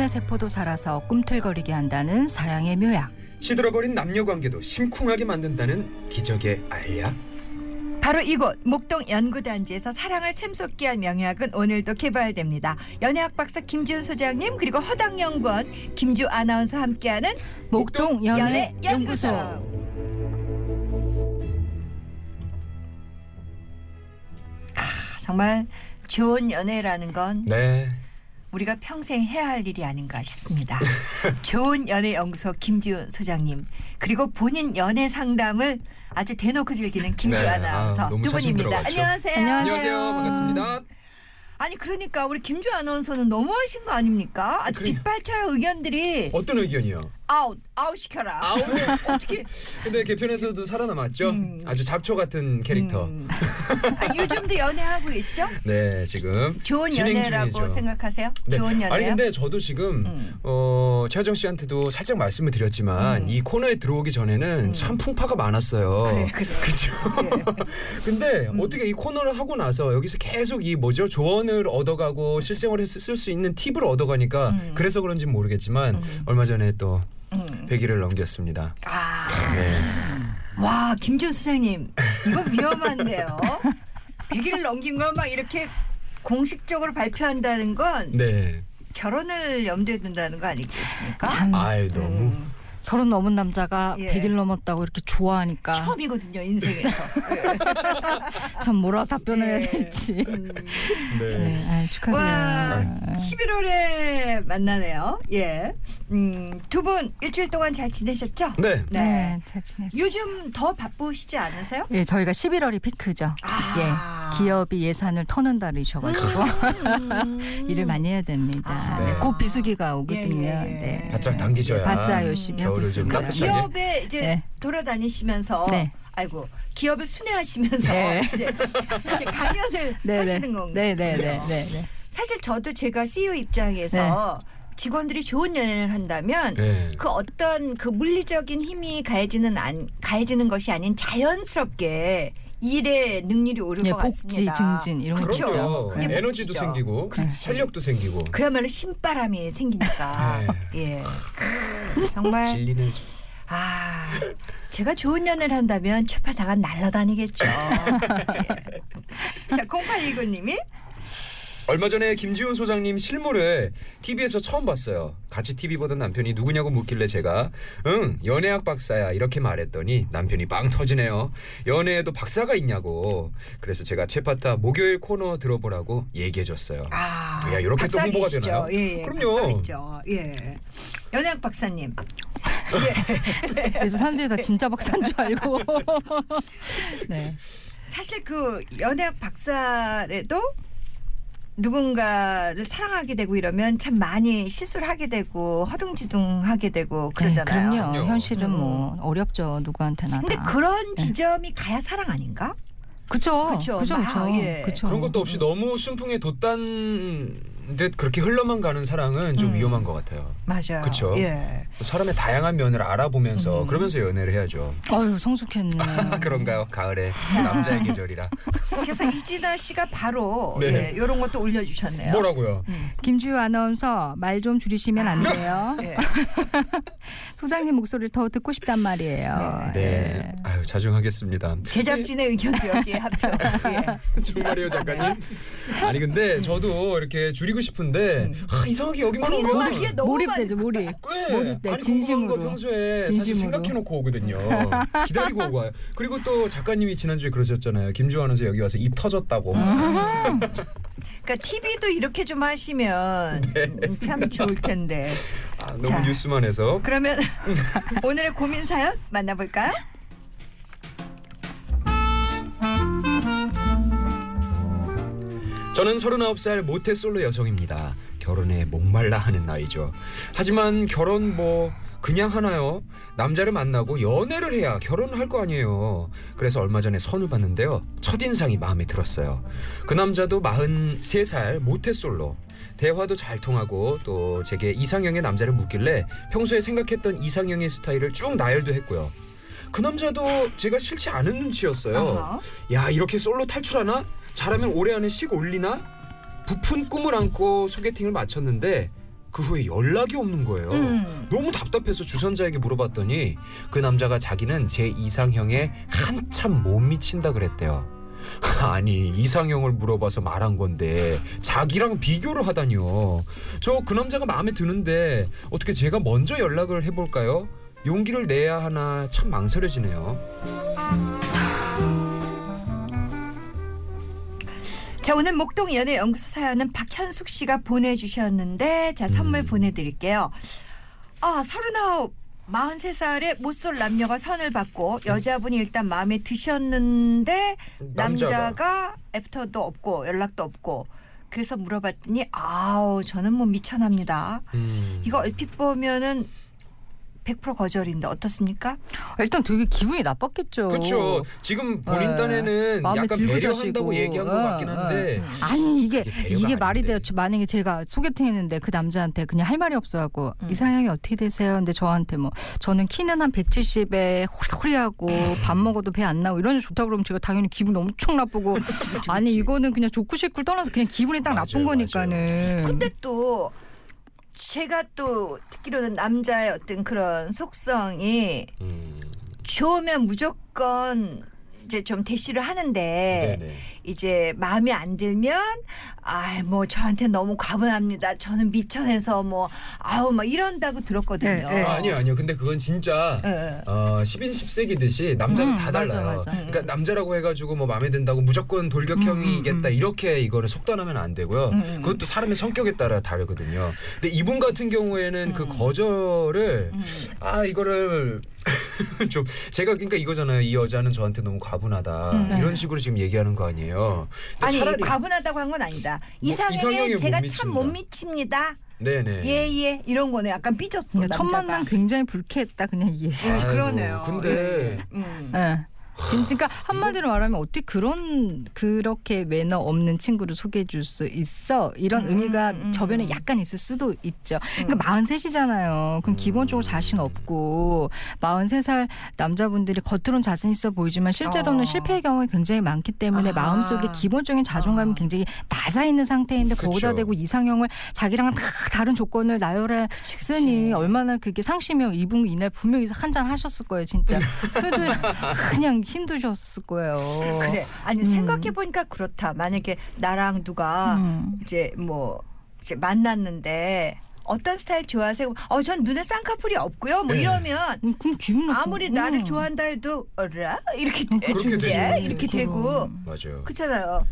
천년의 세포도 살아서 꿈틀거리게 한다는 사랑의 묘약. 시들어버린 남녀 관계도 심쿵하게 만든다는 기적의 알약. 바로 이곳 목동 연구단지에서 사랑을 샘솟게 할 명약은 오늘도 개발됩니다. 연예학 박사 김지훈 소장님 그리고 허당 연구원 김주 아나운서 함께하는 목동 연애 연구소. 아, 정말 좋은 연애라는 건 네. 우리가 평생 해야 할 일이 아닌가 싶습니다. 좋은 연애 연구소 김지훈 소장님 그리고 본인 연애 상담을 아주 대놓고 즐기는 김주 네, 아나운서 아, 두 분입니다. 안녕하세요. 안녕하세요. 안녕하세요. 반갑습니다. 아니 그러니까 우리 김주 아나운서는 너무하신 거 아닙니까? 아주 그래. 빗발쳐요 의견들이 어떤 의견이요? 아웃 아웃 시켜라. 아웃. 어떻게 근데 개편에서도 살아남았죠. 음. 아주 잡초 같은 캐릭터. 음. 아, 요즘도 연애하고 계시죠? 네, 지금 좋은 진행 연애라고 중이죠. 생각하세요? 네. 좋은 연애요? 아니 근데 저도 지금 음. 어, 최하정 씨한테도 살짝 말씀을 드렸지만 음. 이 코너에 들어오기 전에는 음. 참 풍파가 많았어요. 그래 그래. 그렇죠. 네. 근데 음. 어떻게 이 코너를 하고 나서 여기서 계속 이 뭐죠 조언을 얻어가고 실생활에 쓸 수 있는 팁을 얻어가니까 음. 그래서 그런지 모르겠지만 음. 얼마 전에 또 음. 100일을 넘겼습니다. 아, 네. 와 김준 수 장님 이거 위험한데요. 100일 넘긴 거 막 이렇게 공식적으로 발표한다는 건 네. 결혼을 염두에 둔다는 거 아니겠습니까? 참 아이 너무 음, 서른 넘은 남자가 예. 100일 넘었다고 이렇게 좋아하니까 처음이거든요 인생에서. 네. 참 뭐라 답변을 해야 예. 될지. 음. 네. 네, 아, 와, 축하드려요. 11월에 만나네요. 예. 음, 두 분 일주일 동안 잘 지내셨죠? 네. 네, 잘 지냈어요. 요즘 더 바쁘시지 않으세요? 예, 저희가 11월이 피크죠. 아. 예, 기업이 예산을 터는 달이셔가지고 음. 일을 많이 해야 됩니다. 아. 네, 곧 비수기가 오거든요. 예, 예, 예. 네. 바짝 당기셔야 바짝 열심히 하고 겨울을 좀 있습니다. 기업에 이제 네. 돌아다니시면서 네. 아이고 기업을 순회하시면서 네. 이제 이렇게 강연을 네, 네, 하시는 건가요? 네, 네, 네, 네, 네. 사실 저도 제가 CEO 입장에서 직원들이 좋은 연애를 한다면 네. 그 어떤 그 물리적인 힘이 가해지는 안 가해지는 것이 아닌 자연스럽게 일의 능률이 오를 예, 것 복지 같습니다. 증진 이런 그렇죠. 그렇죠. 그게 에너지도 복지죠. 생기고 그렇지. 활력도 생기고. 그야말로 신바람이 생기니까 예 정말 진리는 아 제가 좋은 연애를 한다면 최파다가 날아다니겠죠. 예. 자 0819님이 얼마 전에 김지훈 소장님 실물을 TV에서 처음 봤어요. 같이 TV 보던 남편이 누구냐고 묻길래 제가 응 연애학 박사야 이렇게 말했더니 남편이 빵 터지네요. 연애에도 박사가 있냐고. 그래서 제가 최파타 목요일 코너 들어보라고 얘기해줬어요. 아 야, 이렇게 또 홍보가? 되나요? 예, 예, 그럼요. 예 연애학 박사님 예. 그래서 사람들이 다 진짜 박사인 줄 알고. 네. 사실 그 연애학 박사래도 누군가를 사랑하게 되고 이러면 참 많이 실수를 하게 되고 허둥지둥하게 되고 그러잖아요. 네, 그럼요. 그럼요. 현실은 뭐 어렵죠. 누구한테나. 근데 다. 그런 지점이 가야 사랑 아닌가? 그쵸. 그쵸. 그쵸. 막, 그쵸. 예. 그쵸. 그런 것도 없이 너무 순풍에 돋단 듯 그렇게 흘러만 가는 사랑은 좀 음. 위험한 것 같아요. 맞아요. 그쵸. 예. 사람의 다양한 면을 알아보면서 음. 그러면서 연애를 해야죠. 어유 성숙했네. 그런가요? 가을에 남자의 계절이라. 그래서 이진아 씨가 바로 네. 예, 이런 것도 올려주셨네요. 뭐라고요? 김주유 아나운서 말 좀 줄이시면 안 돼요. 예. 소장님 목소리를 더 듣고 싶단 말이에요. 네. 예. 아유 자중하겠습니다. 제작진의 의견도 여기에 합표. 예. 정말이에요, 작가님? 아니 근데 저도 이렇게 줄이 고 싶은데 아, 이상하게 여기만 오면 너무 몰입되죠, 몰입. 네. 몰입돼, 아니, 진심으로. 궁금한 거 평소에 사실 진심으로. 생각해놓고 오거든요. 기다리고 오고 와요. 그리고 또 작가님이 지난주에 그러셨잖아요. 김주환 아나운서 여기 와서 입 터졌다고. 그러니까 TV도 이렇게 좀 하시면 음, 참 좋을 텐데. 아, 너무 자. 뉴스만 해서. 그러면 오늘의 고민 사연 만나볼까요? 저는 39살 모태솔로 여성입니다. 결혼에 목말라 하는 나이죠. 하지만 결혼 뭐 그냥 하나요? 남자를 만나고 연애를 해야 결혼을 할거 아니에요. 그래서 얼마 전에 선을 봤는데요. 첫인상이 마음에 들었어요. 그 남자도 43살 모태솔로. 대화도 잘 통하고 또 제게 이상형의 남자를 묻길래 평소에 생각했던 이상형의 스타일을 쭉 나열도 했고요. 그 남자도 제가 싫지 않은 눈치였어요. 야 이렇게 솔로 탈출하나? 잘하면 올해 안에 식 올리나? 부푼 꿈을 안고 소개팅을 마쳤는데 그 후에 연락이 없는 거예요. 음. 너무 답답해서 주선자에게 물어봤더니 그 남자가 자기는 제 이상형에 한참 못 미친다 그랬대요. 아니 이상형을 물어봐서 말한 건데 자기랑 비교를 하다니요. 저 그 남자가 마음에 드는데 어떻게 제가 먼저 연락을 해볼까요? 용기를 내야 하나 참 망설여지네요. 자 오늘 목동 연애 연구소 사연은 박현숙 씨가 보내주셨는데 자 선물 음. 보내드릴게요. 아 서른아홉 43살의 못쏠 남녀가 선을 받고 여자분이 일단 마음에 드셨는데 남자가 애프터도 없고 연락도 없고 그래서 물어봤더니 아우 저는 뭐 미천합니다. 음. 이거 얼핏 보면은 100% 거절인데 어떻습니까? 일단 되게 기분이 나빴겠죠. 그렇죠. 지금 본인 네. 딴에는 마음에 약간 들고 배려한다고 자시고. 얘기한 것 어, 같긴 한데 음. 아니 이게 이게 배려가 이게 말이 아닌데. 돼요. 저 만약에 제가 소개팅했는데 그 남자한테 그냥 할 말이 없어갖고 음. 이상형이 어떻게 되세요? 근데 저한테 뭐 저는 키는 한 170에 호리호리하고 밥 먹어도 배 안 나고 이런 게 좋다 그러면 제가 당연히 기분 엄청 나쁘고 아니 이거는 그냥 좋고 싶고 떠나서 그냥 기분이 딱 나쁜 맞아요, 거니까는. 근데 또 제가 또 듣기로는 남자의 어떤 그런 속성이 음. 좋으면 무조건 이제 좀 대시를 하는데 네네. 이제 마음에 안 들면 아 뭐 저한테 너무 과분합니다. 저는 미천해서 뭐 아우 막 이런다고 들었거든요. 네, 네. 아, 아니요 아니요. 근데 그건 진짜 예. 어, 10인 10색이듯이 남자는 음, 다 맞아, 달라요. 맞아. 그러니까 남자라고 해가지고 뭐 마음에 든다고 무조건 돌격형이겠다 음, 음, 음. 이렇게 이거를 속단하면 안 되고요. 음, 음. 그것도 사람의 성격에 따라 다르거든요. 근데 이분 같은 경우에는 그 음. 거절을 음. 아 이거를 좀 제가 그러니까 이거잖아요. 이 여자는 저한테 너무 과분하다 음. 이런 식으로 지금 얘기하는 거 아니에요. 아니 차라리 과분하다고 한 건 아니다. 뭐 이상형에 이상형에 제가 못참 못. 미칩니다. 네네. 예예 이런 거네. 약간 삐졌어. 첫 남자가. 만남 굉장히 불쾌했다 그냥 이해. 아이고, 그러네요. 근데 음. 예. 진- 그러니까 한마디로 말하면 어떻게 그런 그렇게 매너 없는 친구를 소개해 줄 수 있어 이런 음, 의미가 음. 저변에 약간 있을 수도 있죠. 음. 그러니까 43이잖아요. 그럼 음. 기본적으로 자신 없고 43살 남자분들이 겉으론 자신 있어 보이지만 실제로는 어. 실패의 경우가 굉장히 많기 때문에 아. 마음속에 기본적인 자존감이 어. 굉장히 낮아 있는 상태인데 거기다 그쵸. 대고 이상형을 자기랑 다 다른 조건을 나열해 쓰니 얼마나 그게 상심이 이분 이날 분명히 한 잔 하셨을 거예요 진짜 술도 그냥 힘드셨을 거예요. 그래. 아니 음. 생각해 보니까 그렇다. 만약에 나랑 누가 음. 이제 뭐 이제 만났는데 어떤 스타일 좋아하세요? 어, 전 눈에 쌍꺼풀이 없고요. 뭐 네. 이러면 음, 그럼 기분 아무리 나를 음. 좋아한다 해도 어라 이렇게 그렇게 되고 되죠. 이렇게 되고. 맞아요. 그렇잖아요.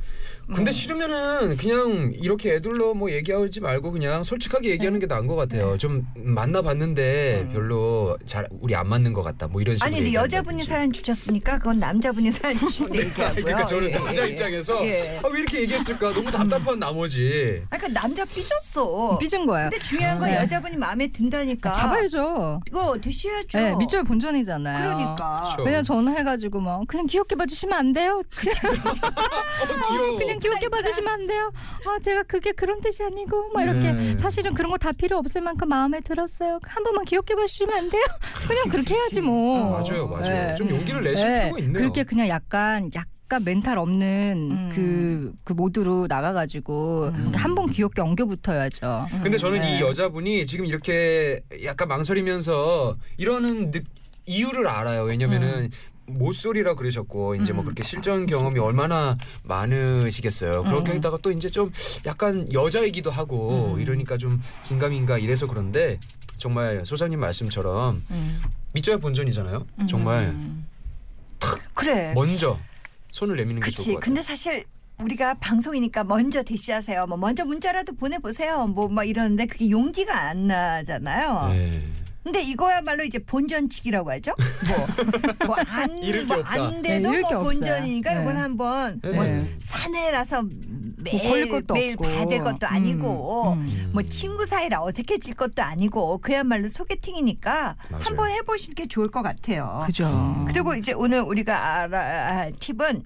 근데 음. 싫으면은 그냥 이렇게 애들로 뭐 얘기하지 말고 그냥 솔직하게 얘기하는 게 나은 것 같아요. 좀 만나봤는데 음. 별로 잘 우리 안 맞는 것 같다. 뭐 이런 식으로. 아니 근데 여자분이 얘기한다든지. 사연 주셨으니까 그건 남자분이 사연 주신 데 얘기하고요. 그러니까 저는 예, 남자 예, 입장에서 예. 아, 왜 이렇게 얘기했을까 너무 답답한 나머지. 아니, 그러니까 남자 삐졌어. 삐진 거야. 근데 중요한 건 네. 여자분이 마음에 든다니까. 잡아야죠. 이거 대시해야죠. 네, 밑줄 본전이잖아요. 그러니까. 그렇죠. 그냥 전화해가지고 뭐 그냥 귀엽게 봐주시면 안 돼요. 그냥, 어, 귀여워. 그냥 귀엽게 봐주시면 안 돼요. 아 제가 그게 그런 뜻이 아니고 막 이렇게 네. 사실은 그런 거 다 필요 없을 만큼 마음에 들었어요. 한 번만 귀엽게 봐주시면 안 돼요. 그냥 그렇게 해야지 뭐. 맞아요, 맞아요. 네. 좀 용기를 내실 네, 필요가 있네요. 그렇게 그냥 약간 약 간 멘탈 없는 음. 그, 그 모드로 나가가지고 음. 한번 귀엽게 엉겨붙어야죠. 근데 저는 네. 이 여자분이 지금 이렇게 약간 망설이면서 이러는 느- 이유를 알아요. 왜냐면은 모쏠이라 그러셨고 이제 뭐 음. 그렇게 실전 경험이 얼마나 많으시겠어요. 그렇게 음. 했다가 또 이제 좀 약간 여자이기도 하고 음. 이러니까 좀 긴가민가 이래서 그런데 정말 소장님 말씀처럼 음. 밑져야 본전이잖아요. 정말 음. 그래. 먼저 손을 내미는 게 그치. 좋을 것 같아요. 근데 사실 우리가 방송이니까 먼저 대시하세요. 뭐 먼저 문자라도 보내보세요. 뭐 막 이러는데 그게 용기가 안 나잖아요. 네. 근데 이거야말로 이제 본전치기라고 하죠. 뭐뭐안 잃을 게뭐 없다. 안 돼도 네, 게 뭐. 본전이니까 네. 이건 한번 네. 뭐 네. 사내라서 매일 걸릴 것도 매일 없고. 봐야 될 것도 아니고 음, 음. 뭐 친구 사이라 어색해질 것도 아니고 그야말로 소개팅이니까 맞아요. 한번 해보시는 게 좋을 것 같아요. 그죠. 그리고 이제 오늘 우리가 알아야 할 팁은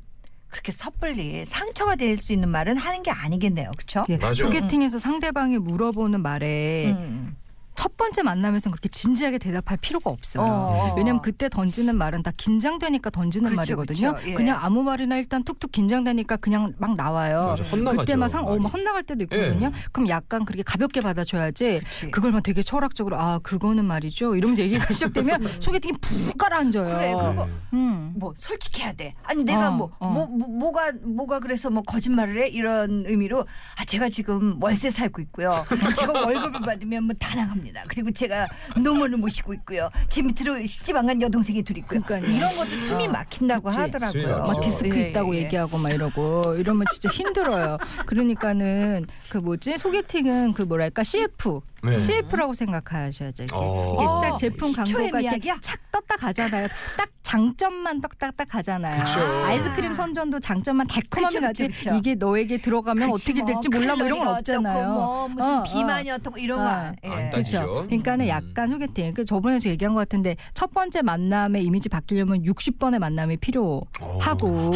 그렇게 섣불리 상처가 될 수 있는 말은 하는 게 아니겠네요. 그렇죠? 예, 맞아요. 소개팅에서 상대방이 물어보는 말에 음. 첫 번째 만남에서는 그렇게 진지하게 대답할 필요가 없어요. 어. 왜냐면 그때 던지는 말은 다 긴장되니까 던지는 그렇죠, 말이거든요. 그렇죠. 예. 그냥 아무 말이나 일단 툭툭 긴장되니까 그냥 막 나와요. 맞아. 그때 막 상, 어. 막 헛나갈 때도 있거든요. 예. 그럼 약간 그렇게 가볍게 받아줘야지. 그치. 그걸 막 되게 철학적으로 아 그거는 말이죠. 이러면서 얘기가 시작되면 소개팅이 푹 가라앉아요. 그래, 그거 음. 뭐 솔직해야 돼. 아니 내가 어, 뭐, 어. 뭐, 뭐 뭐가 뭐가 그래서 뭐 거짓말을 해 이런 의미로 아 제가 지금 월세 살고 있고요. 제가 월급을 받으면 뭐 다 나 갑니다. 그리고 제가 노모를 모시고 있고요. 제 밑으로 시집 안간 여동생이 둘 있고요. 그러니까요. 이런 것도 숨이 어. 막힌다고 그치. 숨이 하더라고요. 막히죠. 막 디스크 예, 있다고 예. 얘기하고 막 이러고 이러면 진짜 힘들어요. 그러니까는 그 뭐지 소개팅은 그 뭐랄까 CF 네. CF라고 생각하셔야죠. 이렇게, 어. 이게 딱 어, 제품 10초의 광고가 이렇게 미학이야? 착 떴다 가잖아요. 딱 장점만 딱딱딱 가잖아요. 그쵸. 아이스크림 선전도 장점만 그쵸, 그쵸. 이게 너에게 들어가면 그치, 어떻게 될지 몰라 뭐 이런 건 없잖아요. 뭐 무슨 어, 어. 비만이 어떻고 이런 어. 거. 안 예. 그렇죠. 그러니까는 음. 약간 소개팅. 그 저번에 얘기한 것 같은데 첫 번째 만남의 이미지 바뀌려면 60번의 만남이 필요하고 어.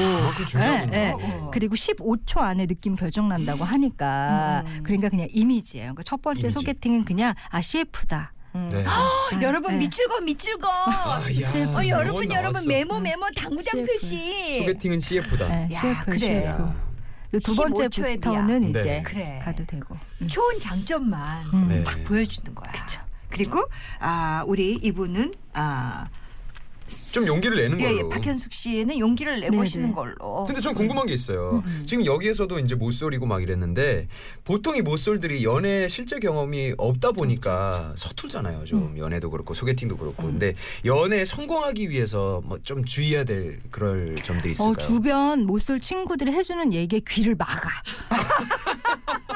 예, 예. 어. 그리고 15초 안에 느낌 결정 난다고 하니까 음. 그러니까 그냥 이미지예요. 그러니까 첫 번째 이미지. 소개팅은 그냥 아 CF다. 음. 네. 음, 여러분 네. 미칠거 미칠거. 아, 야. 어, 어, 여러분 여러분 나왔어. 메모 메모 당구장 CF. 표시. 소개팅은 CF다. 네, 야, CF, 그래. CF. 야. 두 15초의 번째부터는. 이제 네. 그래. 가도 되고. 음. 좋은 장점만 음. 네. 딱 보여주는 거야. 그쵸. 그리고 아 우리 이분은 아 좀 용기를 내는 예, 걸로. 예, 박현숙 씨는 용기를 내보시는 네, 네. 걸로. 근데 전 궁금한 게 있어요. 음. 지금 여기에서도 이제 모쏠이고 막 이랬는데 보통 이 모쏠들이 연애 실제 경험이 없다 보니까 서툴잖아요. 좀 음. 연애도 그렇고 소개팅도 그렇고. 근데 연애에 성공하기 위해서 뭐 좀 주의해야 될 그럴 점들이 있을까요? 어, 주변 모쏠 친구들이 해주는 얘기에 귀를 막아.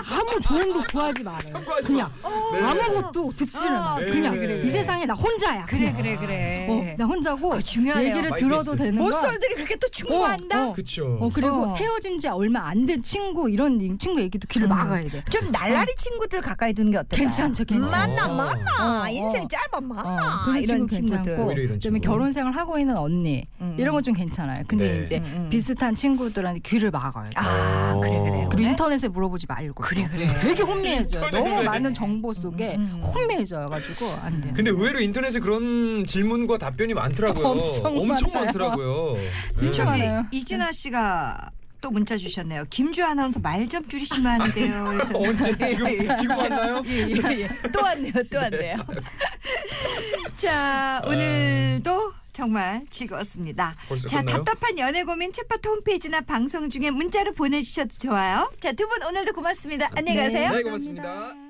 아무 조언도 구하지 말아요. 참고하지 그냥 네. 아무것도 듣지를 어, 마. 네. 그냥 그래. 이 세상에 나 혼자야. 그래 그냥. 그래 그래. 어, 나 혼자고 그거 중요하네요. 얘기를. 들어도 되는 거야. 모쏠들이 그렇게 또 충고한다. 어, 어. 그쵸. 어 그리고 어. 헤어진 지 얼마 안 된 친구 이런 친구 얘기도 귀를 음. 막아야 돼. 좀 날라리 친구들 가까이 두는 게 어떨까? 괜찮죠, 괜찮죠. 만나 만나 어, 인생 어. 짧아 어, 만나 그런 이런 친구 친구들. 괜찮고 오히려 이런 그다음에 친구. 결혼 생활 하고 있는 언니 음. 이런 건 좀 괜찮아요. 근데 네. 이제 음, 음. 비슷한 친구들한테 귀를 막아야 돼. 아 어. 그래 그래. 그리고? 인터넷에 물어보지 말고. 그래, 그래. 되게 혼미해져. 요 인터넷에. 너무 많은 정보 속에 음, 음. 혼미해져가지고 안 돼. 근데 의외로 인터넷에 그런 질문과 답변이 많더라고요. 엄청 많아요. 많더라고요. 진짜 네. 많아요. 이진아 씨가 또 문자 주셨네요. 김주 아나운서 말 좀 줄이시면 안 돼요. 그래서 언제 지금 지금 왔나요? 예, 예, 예. 또 왔네요. 또 왔네요. 자, 오늘도 정말 즐거웠습니다. 벌써 자, 끝나요? 답답한 연애 고민 챗바트 홈페이지나 방송 중에 문자로 보내주셔도 좋아요. 자, 두 분 오늘도 고맙습니다. 안녕히 네, 가세요. 네. 고맙습니다.